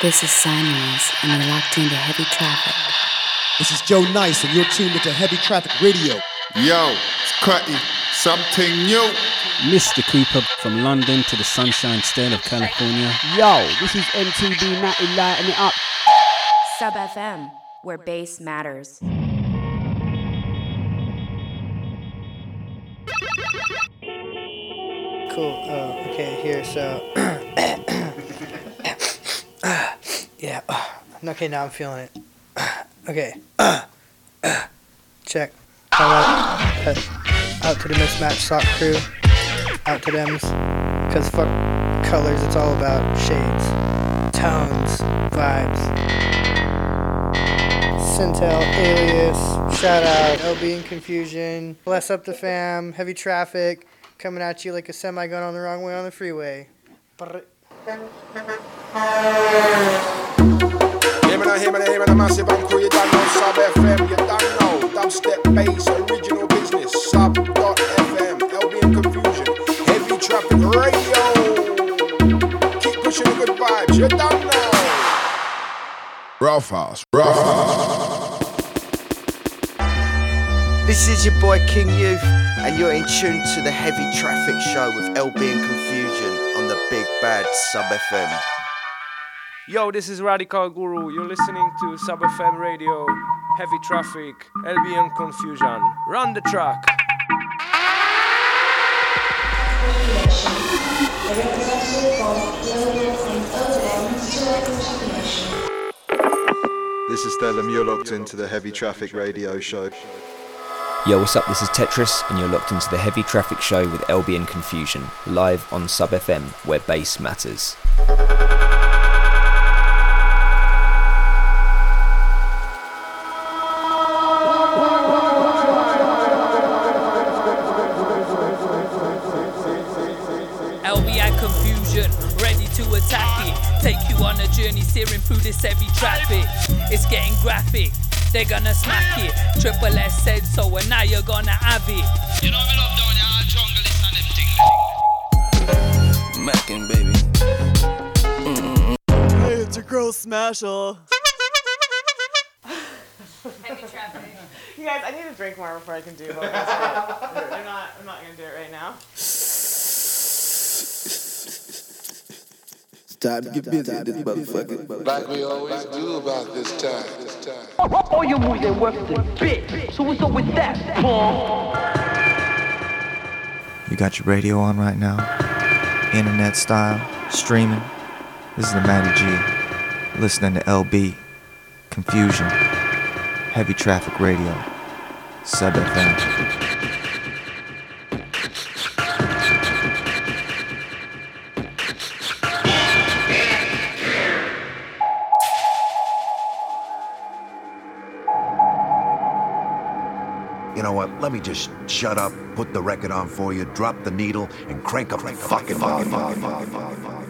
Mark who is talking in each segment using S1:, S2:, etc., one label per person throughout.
S1: This is Signals, and you're locked into heavy traffic.
S2: This is Joe Nice, and you're tuned into Heavy Traffic Radio.
S3: Yo, it's Cutty. Something new.
S4: Mr. Cooper from London to the Sunshine State of California.
S5: Yo, this is MTV Natty lighting it up.
S6: Sub FM, where bass matters.
S7: Cool. Oh, okay, here, so. yeah. Okay, now I'm feeling it. Okay. Check. Right. Uh, out to the mismatched sock crew. Out to them. Because fuck colors, it's all about shades, tones, vibes. Centel, Alias, shout out, LB in Confusion, Bless Up the Fam, Heavy Traffic, coming at you like a semi gun on the wrong way on the freeway.
S8: Massive you don't know Sub FM, you don't know Dubstep bass, original business, Sub.fm, LB in Confusion, Heavy Traffic Radio. Keep pushing the good vibes, you don't know.
S9: This is your boy King Youth, and you're in tune to the Heavy Traffic Show with LB and Confusion on the Big Bad Sub FM.
S10: Yo, this is Radical Guru. You're listening to Sub FM Radio, Heavy Traffic, LB and Confusion. Run the track.
S11: This is Stellum, you're locked into the Heavy Traffic Radio Show.
S12: Yo, what's up? This is Tetris, and you're locked into the Heavy Traffic Show with LB and Confusion, live on Sub FM, where bass matters.
S13: This heavy traffic. It's getting graphic, they're gonna smack it. Triple S said so, and now you're gonna have it. You know me love down your jungle, it's on them
S14: Mackin' baby.
S15: Hey, it's your girl Smasher.
S16: You guys, I need to drink more before I can do what I'm I'm not. I'm not gonna do it right now.
S14: Time to get busy in this motherfucker.
S8: Like we always do about this time. This time.
S5: All your moves ain't worth the bit. So what's up with that, Paul?
S17: You got your radio on right now? Internet style? Streaming? This is the Matty G. Listening to LB. Confusion. Heavy Traffic Radio. Sub FM.
S18: Let me just shut up, put the record on for you, drop the needle, and crank up the fucking volume.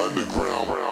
S19: underground.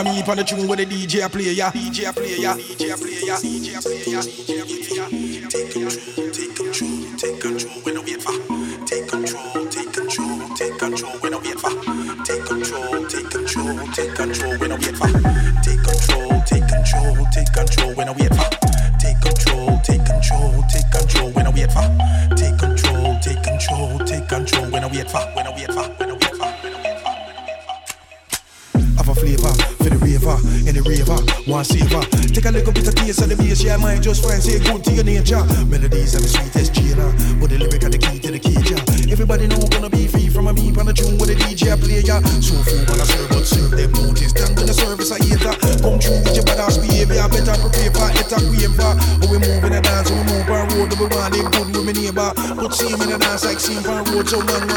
S19: over me on the tune with the DJ player. Yeah. DJ player. Yeah. DJ player. Yeah. DJ player. Yeah. DJ player. Yeah. Take control. Take control. Take control. We no wait for. Take control. Take control. Take control. We no wait for. Take control. Take control. Take control. We no wait for. say good to your nature. Melodies are the sweetest jailer, uh, but the lyric are the key to the cage. Everybody know gonna be free from a beat on a tune with a DJ player. So food when I serve, but serve them notice. Stand when the service I hate Come true with your badass behavior. Better prepare for it and waver. When we move in a dance, we move on road, we want them good with me neighbor. But see him in a dance like seeing on road, so man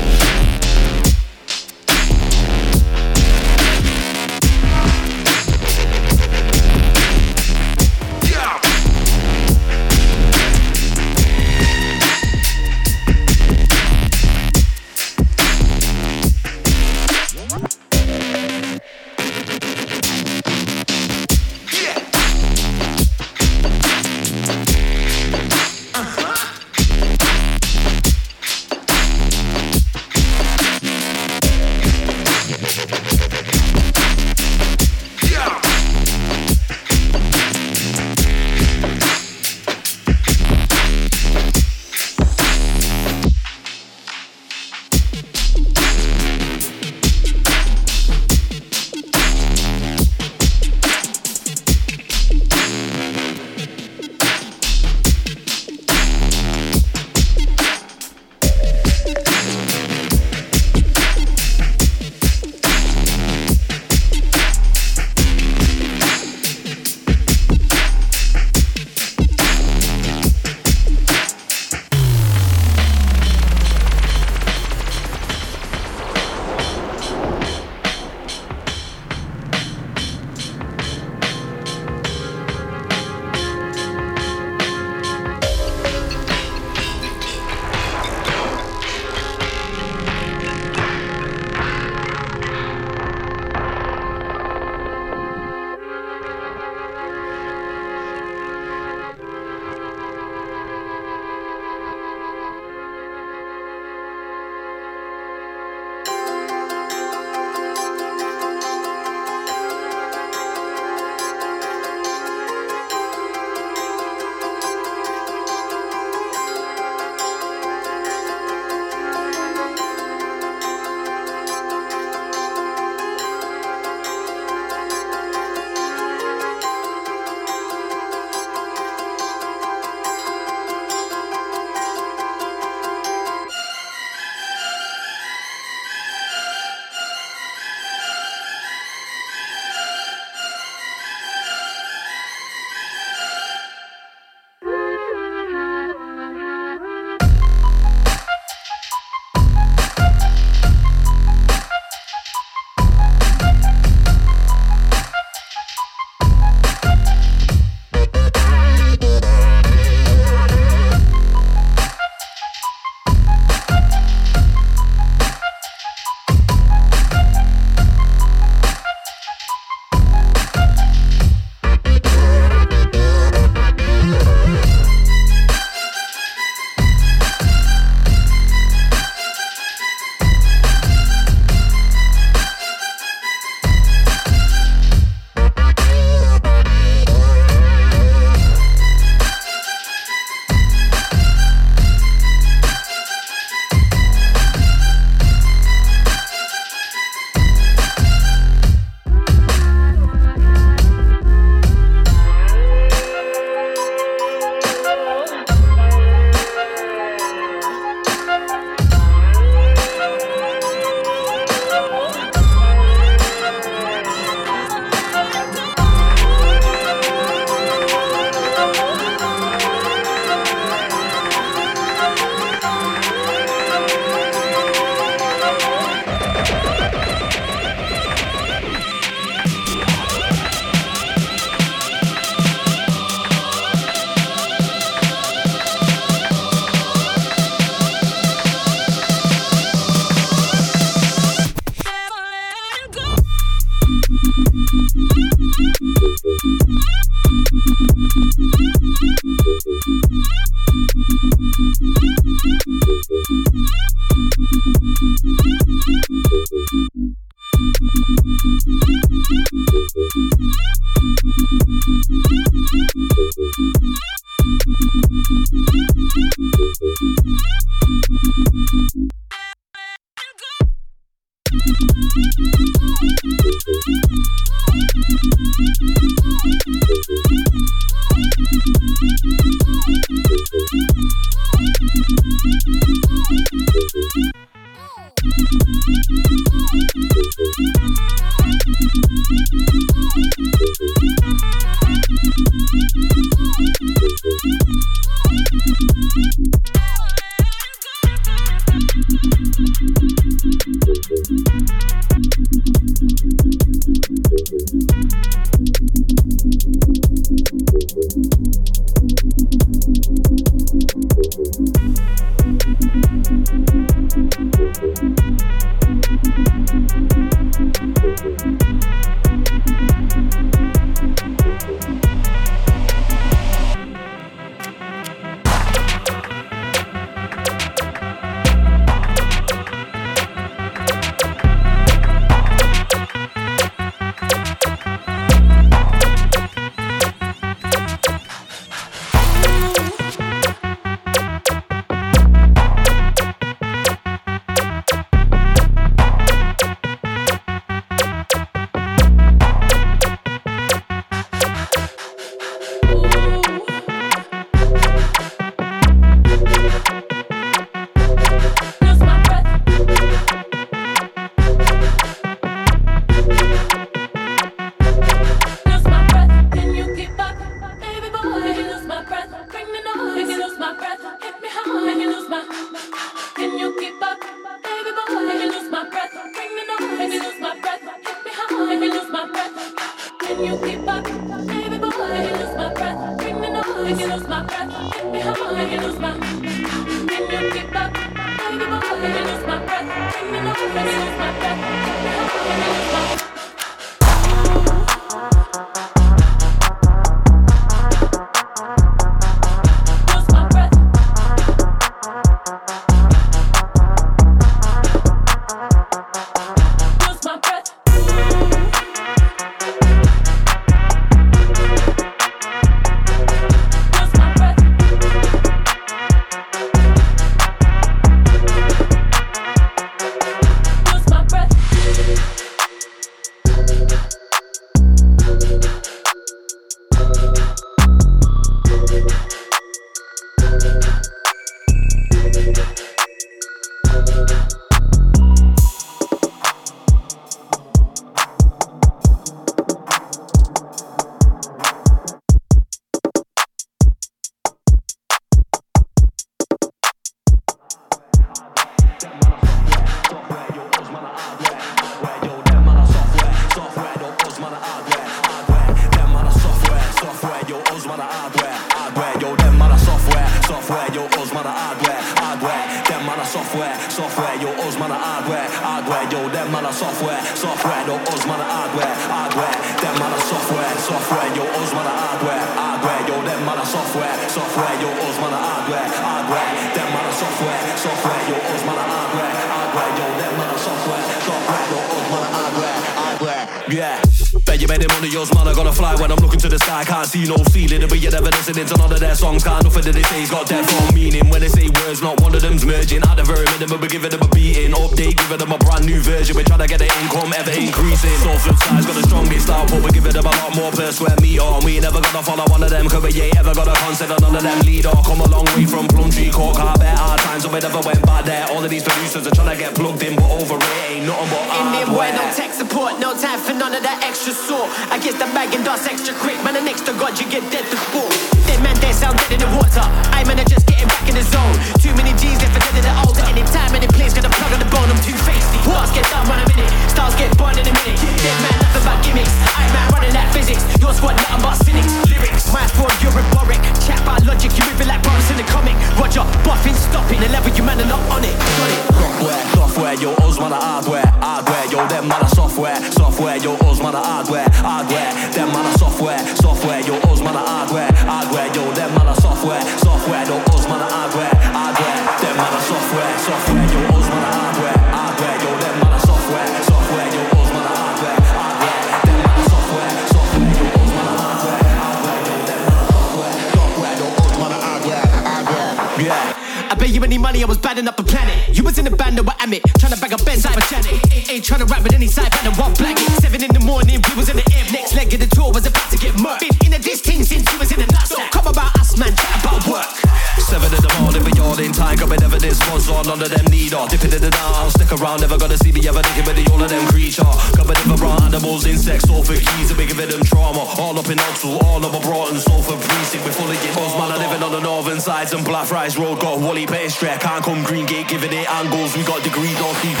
S20: gate, giving it angles. We got degrees on C3.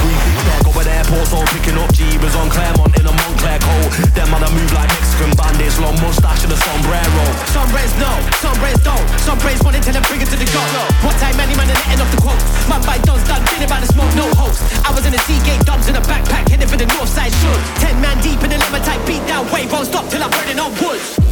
S20: Got the airport, so picking up Jeebus on Claremont in a Moncler coat. Them man, I move like Mexican bandits, long mustache and a sombrero.
S21: Some brains know, some brains don't. Some brains want to tell them bring it to the goal. No. One time, many man, and the end of the quote. My bike done done, been by the smoke, no host. I was in a Seagate, dubs in a backpack, heading for the north side, sure. Ten man deep in the lemon type, beat that wave, won't stop till I'm burning on woods.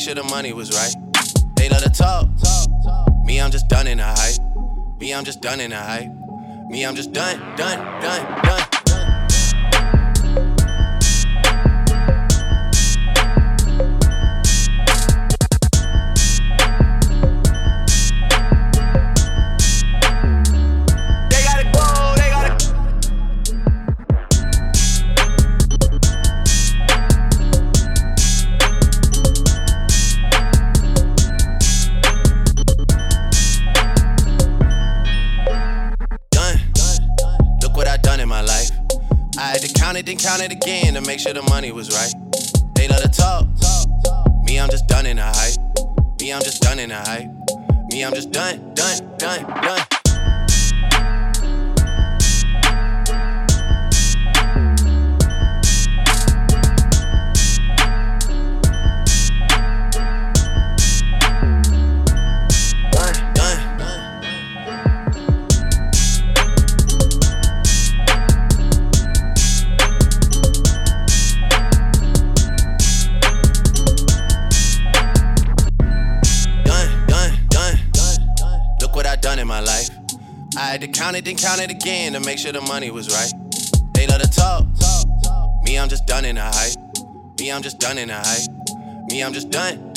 S22: make sure the money was right. sure the money was right. They love to talk. Me, I'm just done in the hype. Me, I'm just done in the hype. Me, I'm just done.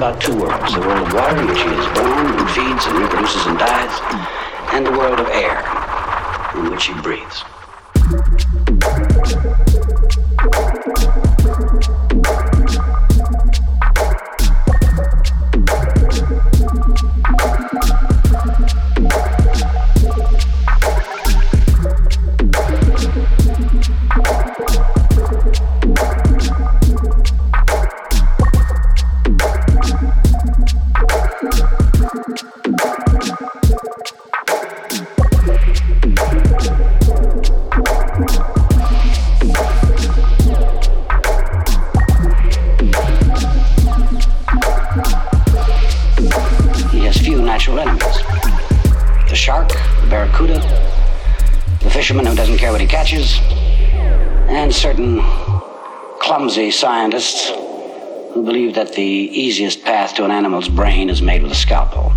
S23: about two the easiest path to an animal's brain is made with a scalpel.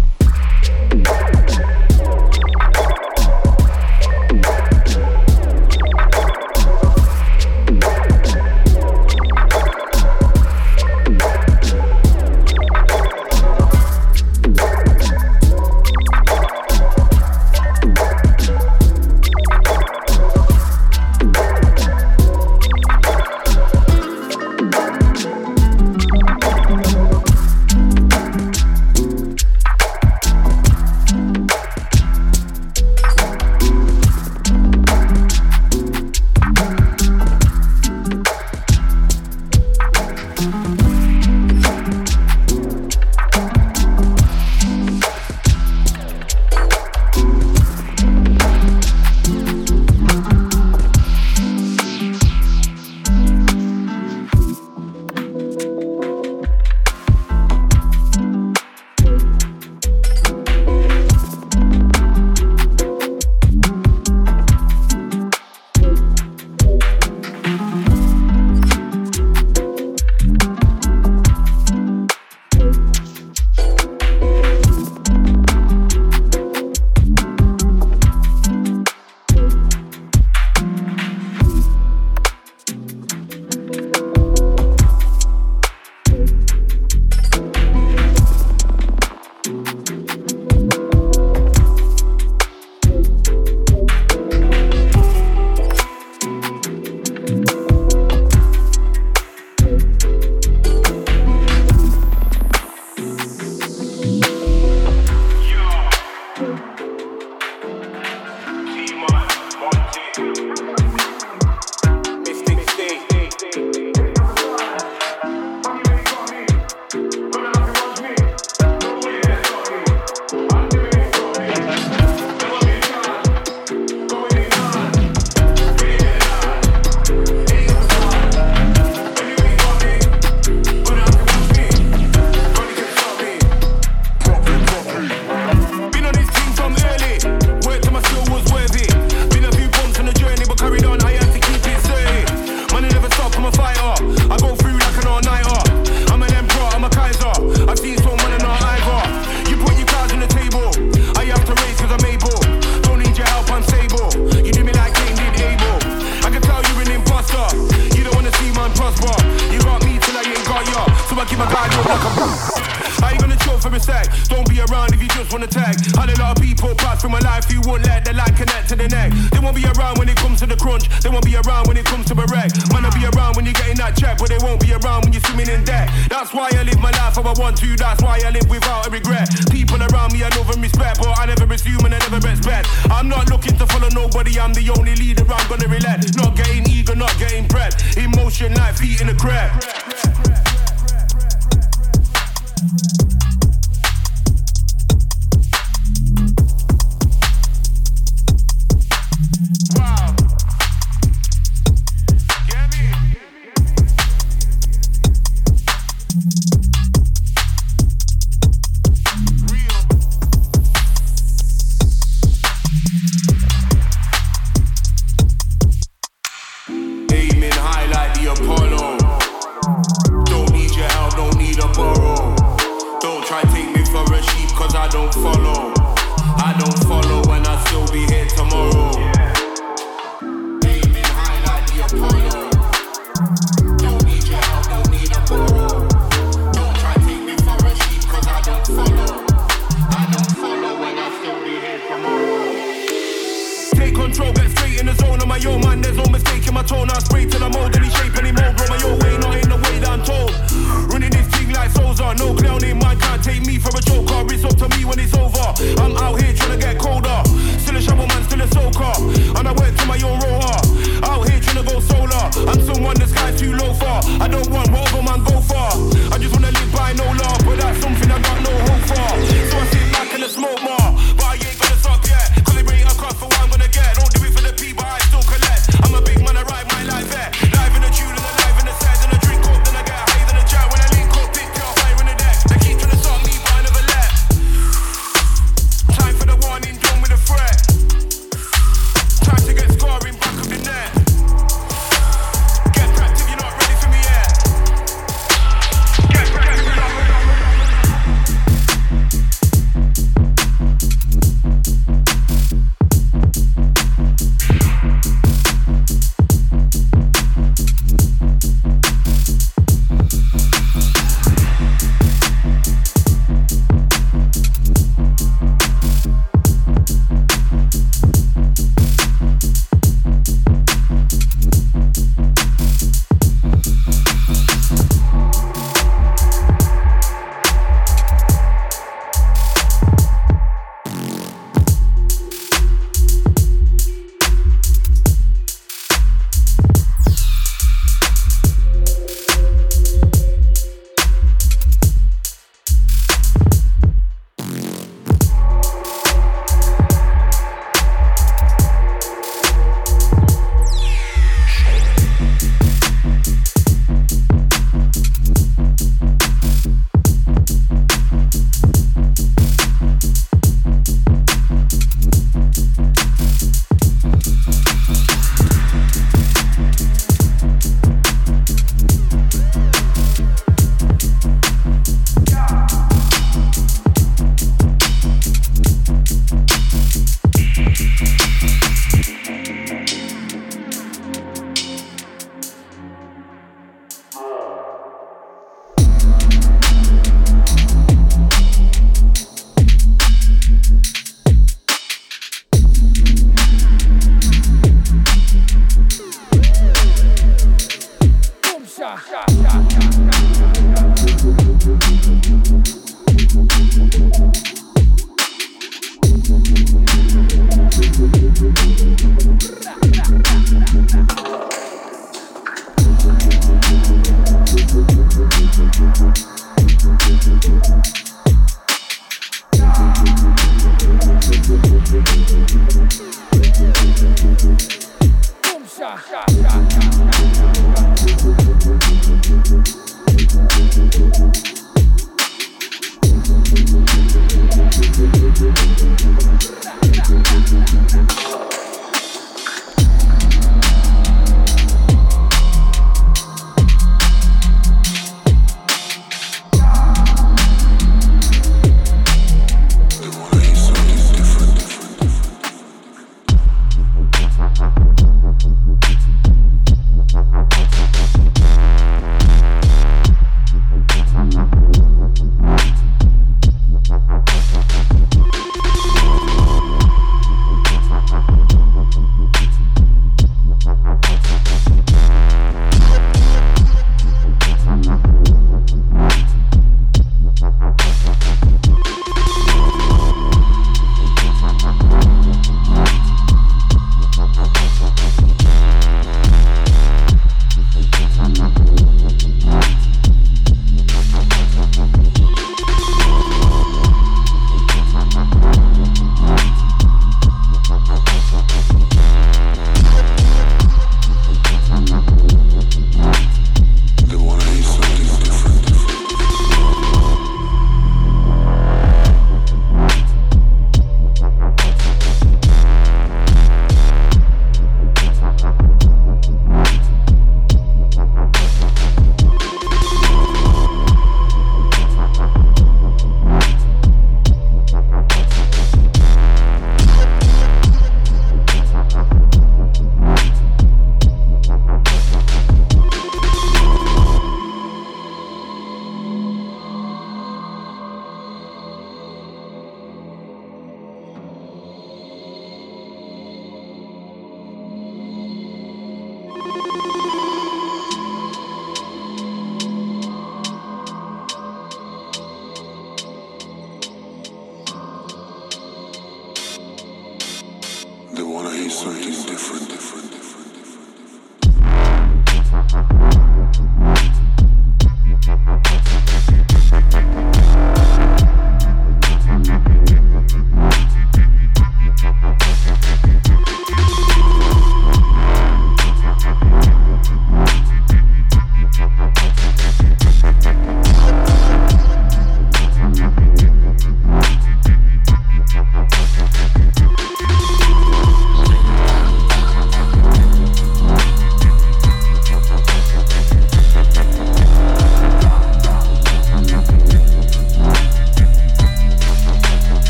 S24: shock.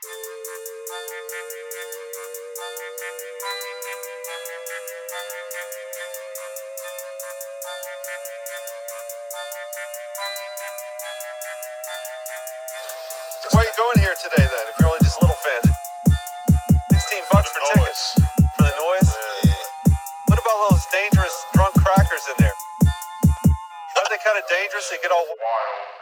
S24: Why
S25: are dangerous? They get all wild.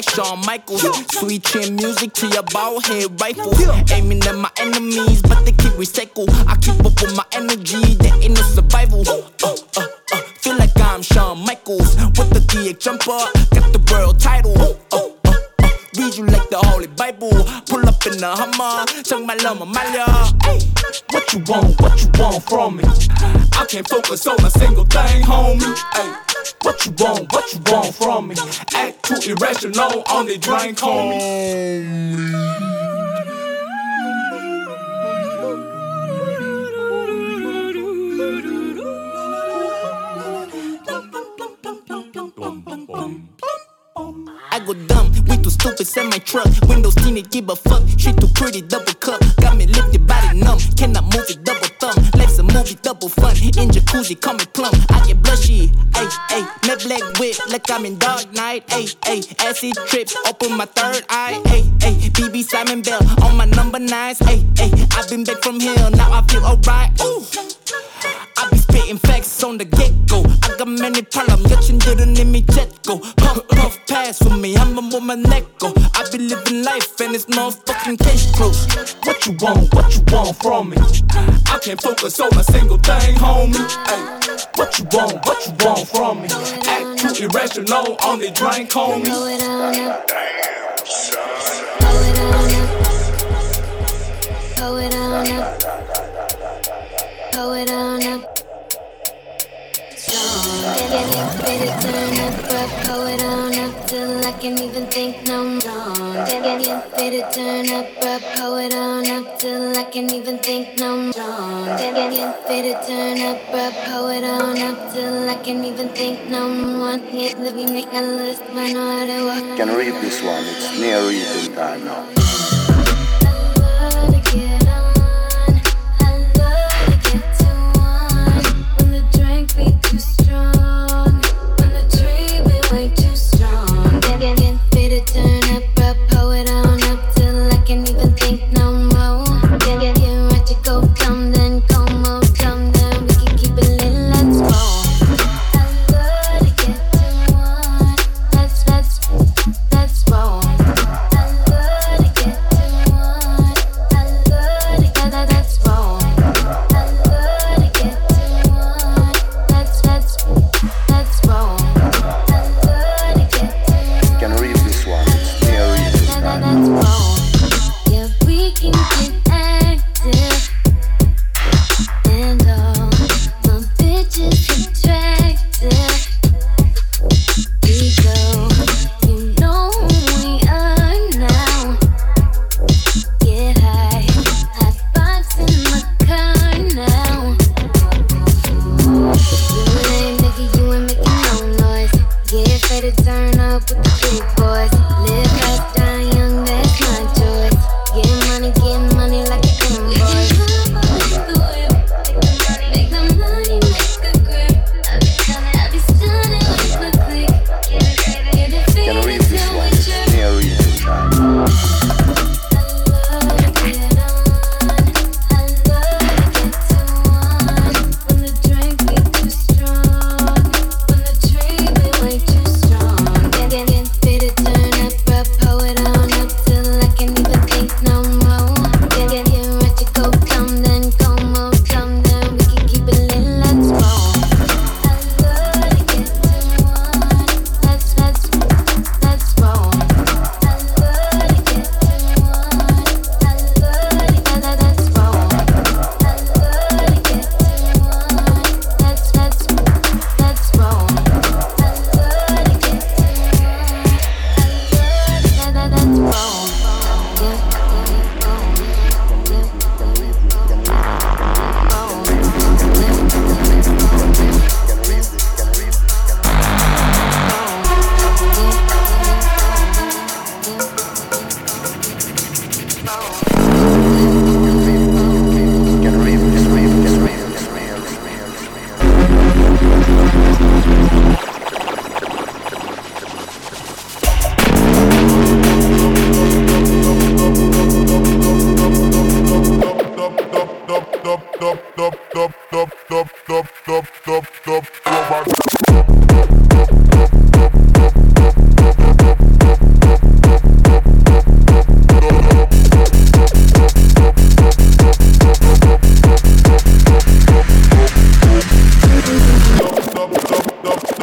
S24: like
S26: Shawn Michaels. Switching music to your bald head rifle. Aiming at my enemies, but they keep recycle. I keep up with my energy, that ain't no survival. Uh, uh, uh, uh, feel like I'm Shawn Michaels with the DX jumper. Got the world title. Uh, uh, uh, read you like the Holy Bible. Pull up in the Hummer, talk my love, my what you want? What you want from me? I can't focus on a single thing, homie what you want? What you want from me? Act too irrational on the drink, me. I go dumb, we too stupid, send my truck. Windows tinted, give a fuck. She too pretty, double cup. Double fun. In jacuzzi, call me plump. I get blushy, ayy, ayy. Net black whip, like I'm in Dark Knight, ayy, ayy. Acid trips, open my third eye, ayy, ayy. BB Simon Bell on my number nines, ayy, ayy. I've been back from hell, now I feel alright, ooh. I be spitting facts on the get go. I got many problems, 여친들은 이미 jetgo. Puff, puff, pass for me, I'm a woman neck go. I be living life and it's motherfucking cash flow. What you want, what you want from me? I can't focus on a single thing, homie. Ay, what you want, what you want from me? Act too irrational on the drink, homie.
S27: Pull it on up. Pull it on up. Throw it on up. Baby, baby, turn up, up. Throw it on up till I can't even think no more. Baby, baby, turn up, up. Throw it on up till I can't even think no more. Baby, baby, turn up, up. Throw it on up till I can't even think no more. Can't live, make a list, but no.
S28: Can read this one, it's near reading time
S27: now. too strong.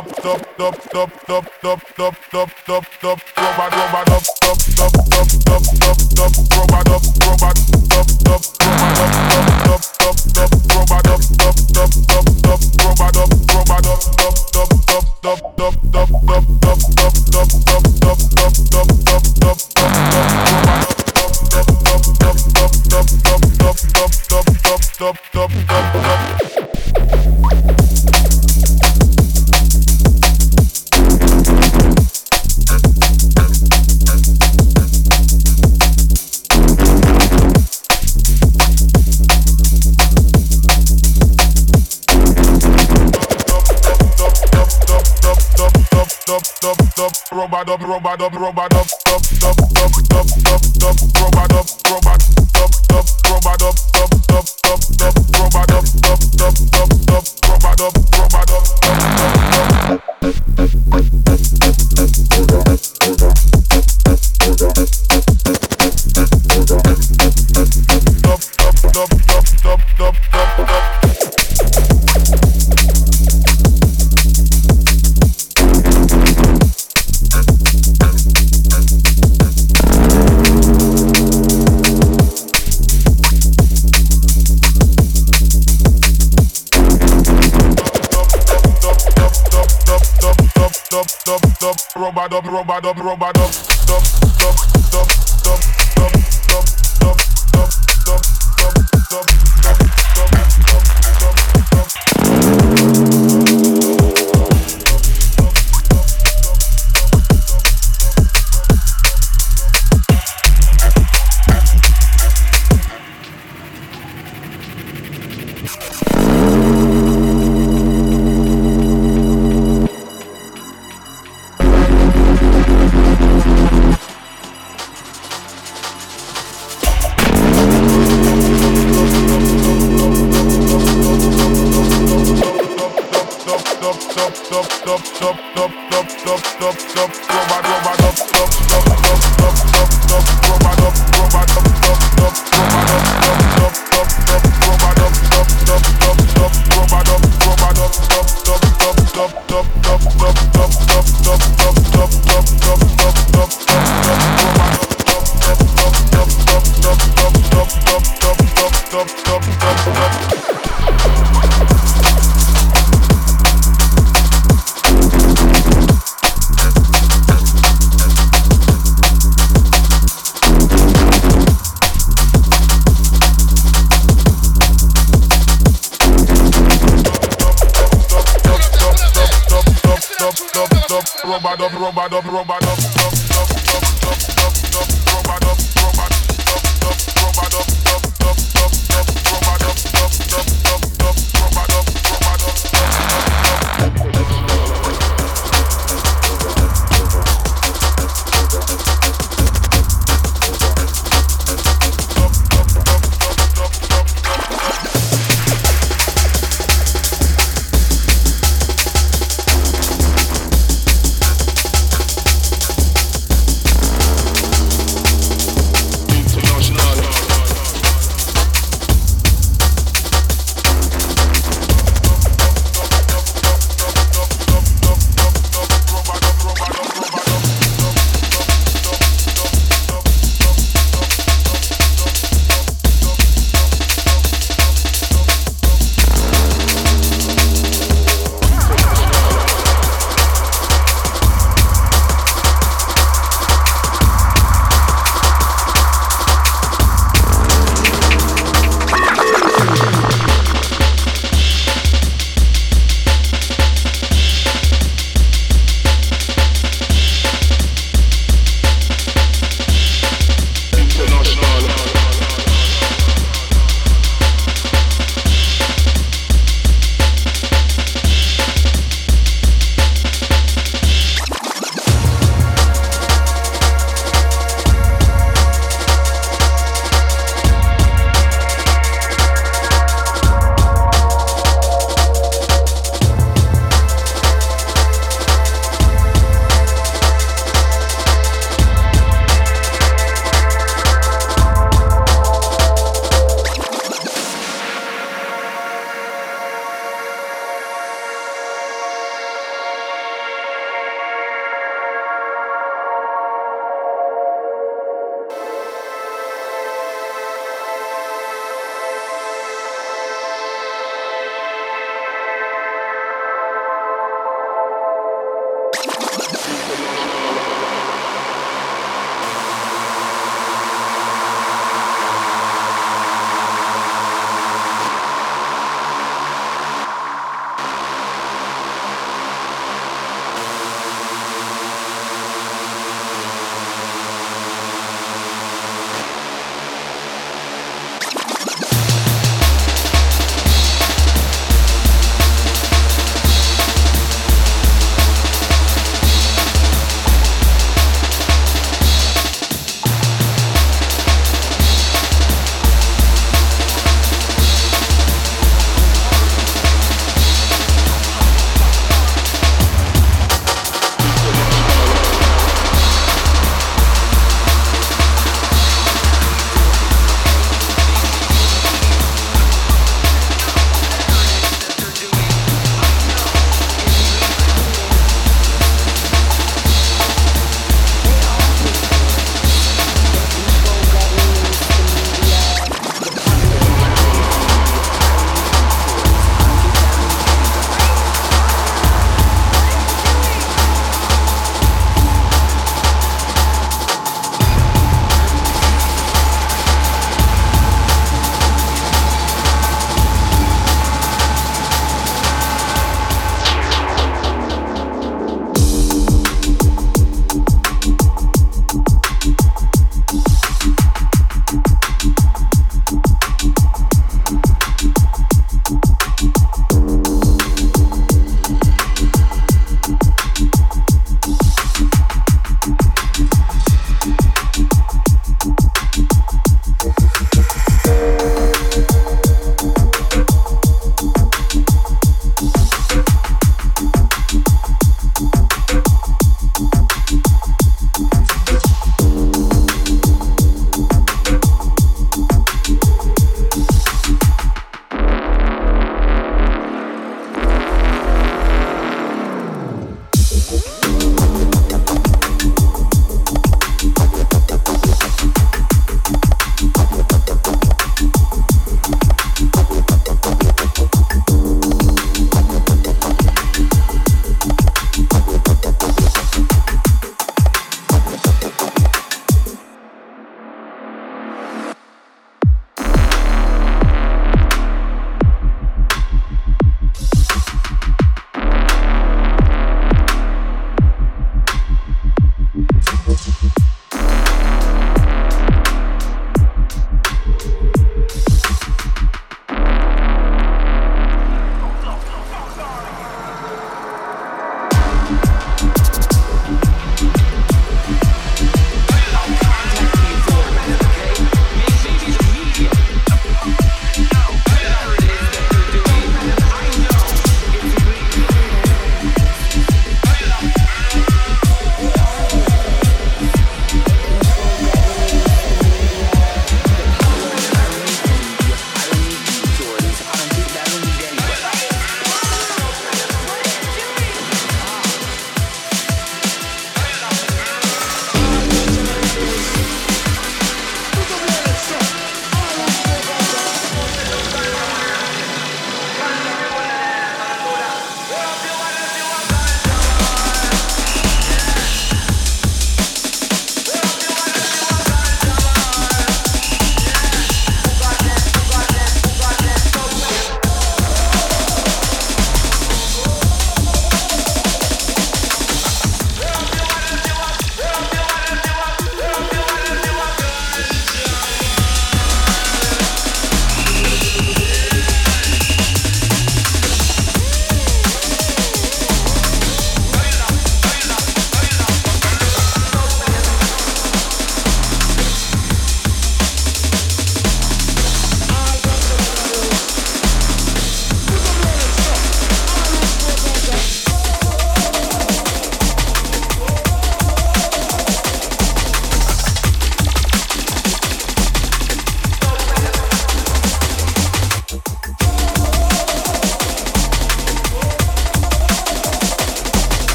S27: Robot, robot, robot, robot, robot, robot,
S29: rubber dub, rubber dub,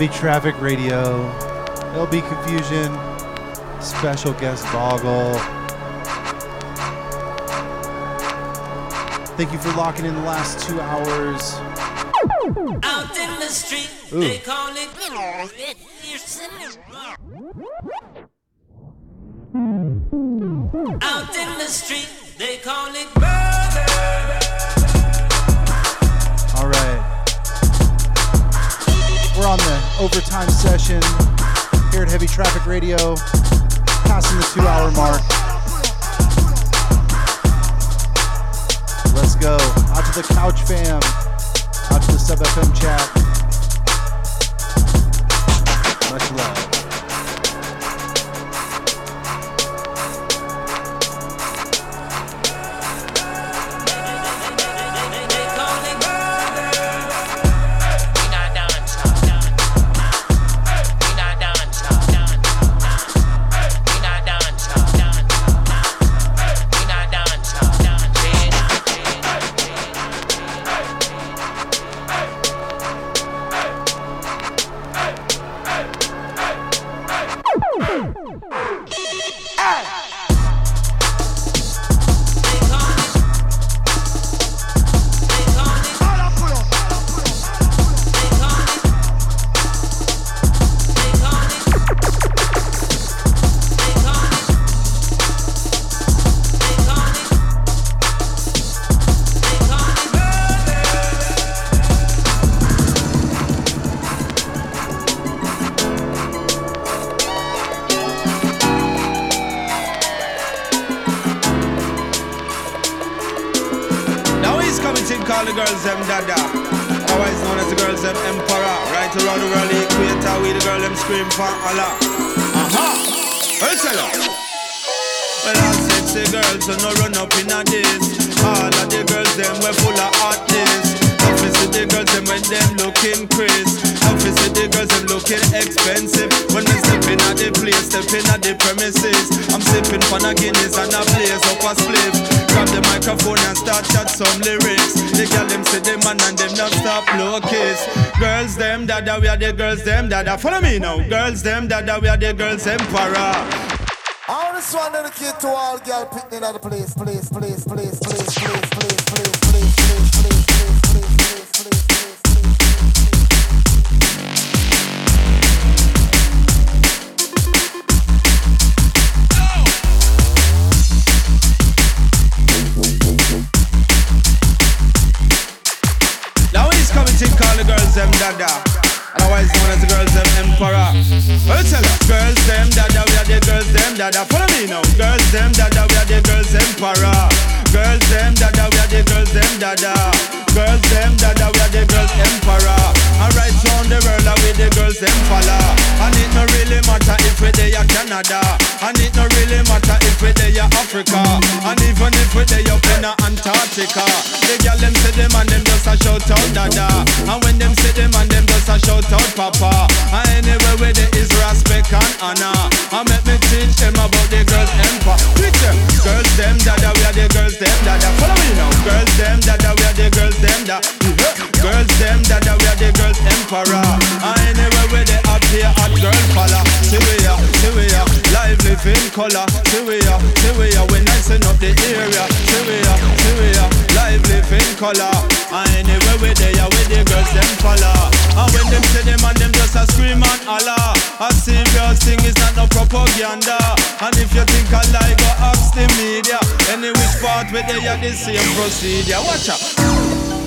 S30: be Traffic Radio. There'll be Confusion. Special guest Boggle. Thank you for locking in the last two hours.
S21: Out in the street,
S30: Ooh.
S21: they call it. the
S31: girls them dada. Follow me now, girls them dada. We are the girls emperor.
S32: I just want to dedicate to all girl picnic at the place, place, place, place, place.
S31: you the same procedure. Watch out.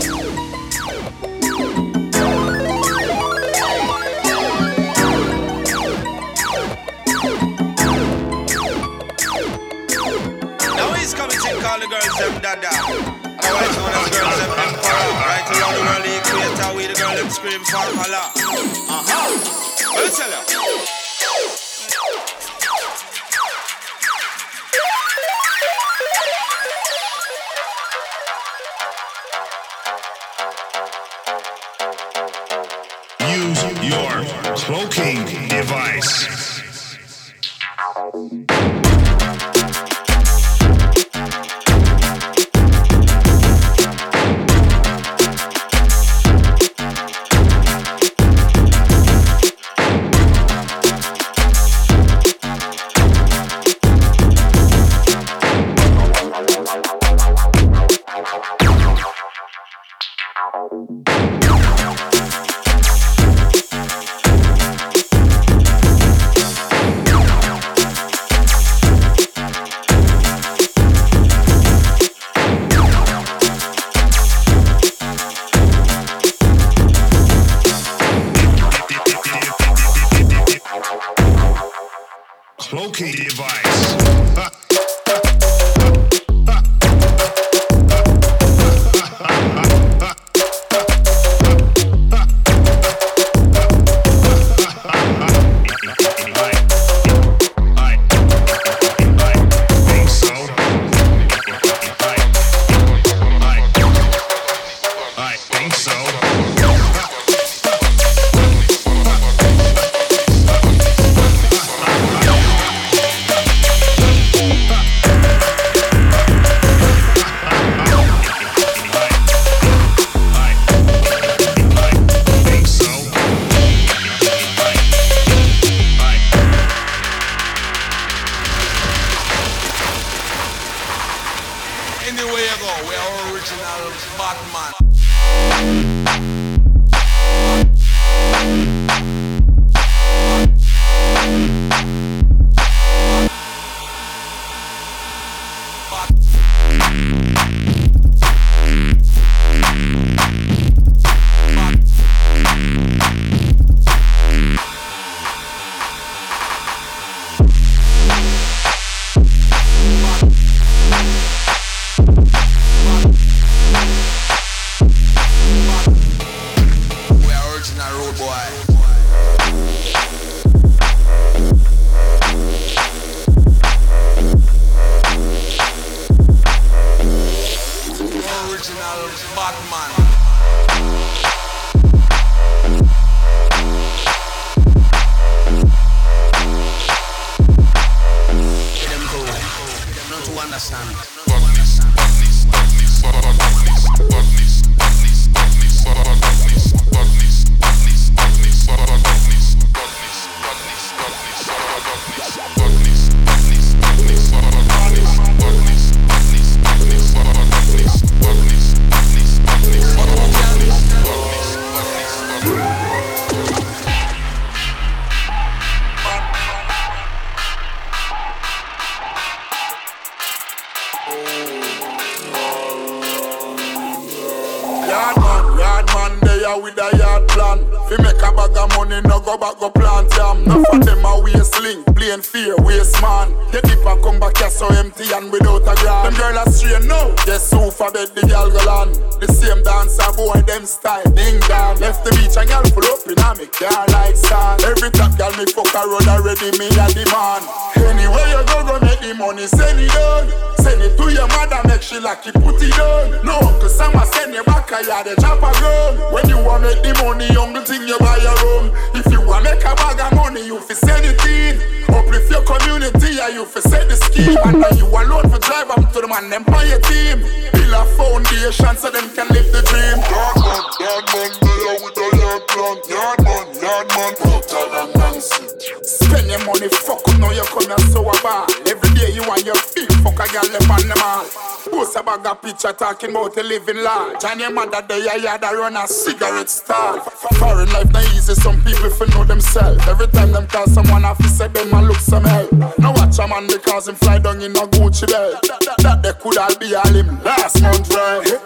S33: Picture talking about a living large. And your mother there, you had a run a cigarette stall. Foreign life not easy, some people for know themselves. Every time them call someone off, say them a look some help. Now watch a man because him fly down in a Gucci belt. That, that they could all be all him last month, right?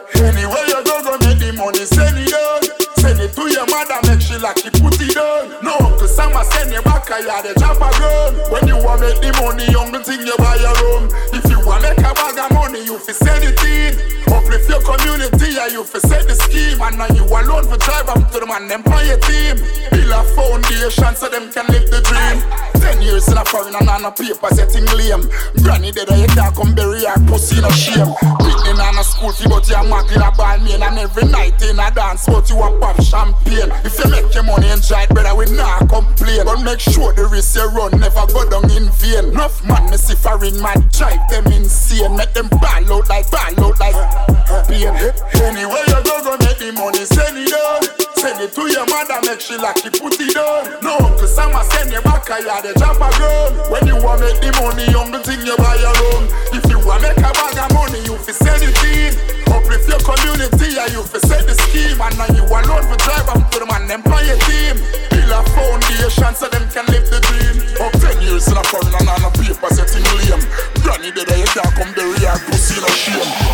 S33: Foundation so them can live the dream. Ten years in a foreign and on a paper setting lame. Granny dead, you can't come bury her pussy no shame. Whitney on a school fee, but you a maggle a Balmain. And every night in a dance, but you a pop champagne. If you make your money enjoy it, brother, we not complain. But make sure the risk you run never go down in vain. Enough man, me see foreign man drive them insane. Make them ball out like mother, make she like it, put it down. No, Uncle Sam a send you back, I had a a gun. When you want make the money, young thing you buy your own. If you want make a bag of money, you fi send it in. Uplift your community, yeah, you fi set the scheme. And now you alone for drive up to the man, them your team. Build a foundation so them can live the dream. Up ten years in a foreign and on a paper setting lame. Granny dead, you can't come bury her pussy no shame.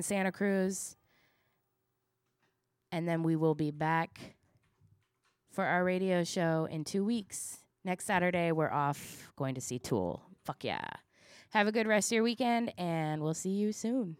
S34: in Santa Cruz. And then we will be back for our radio show in two weeks. Next Saturday, we're off going to see Tool. Fuck yeah. Have a good rest of your weekend, and we'll see you soon.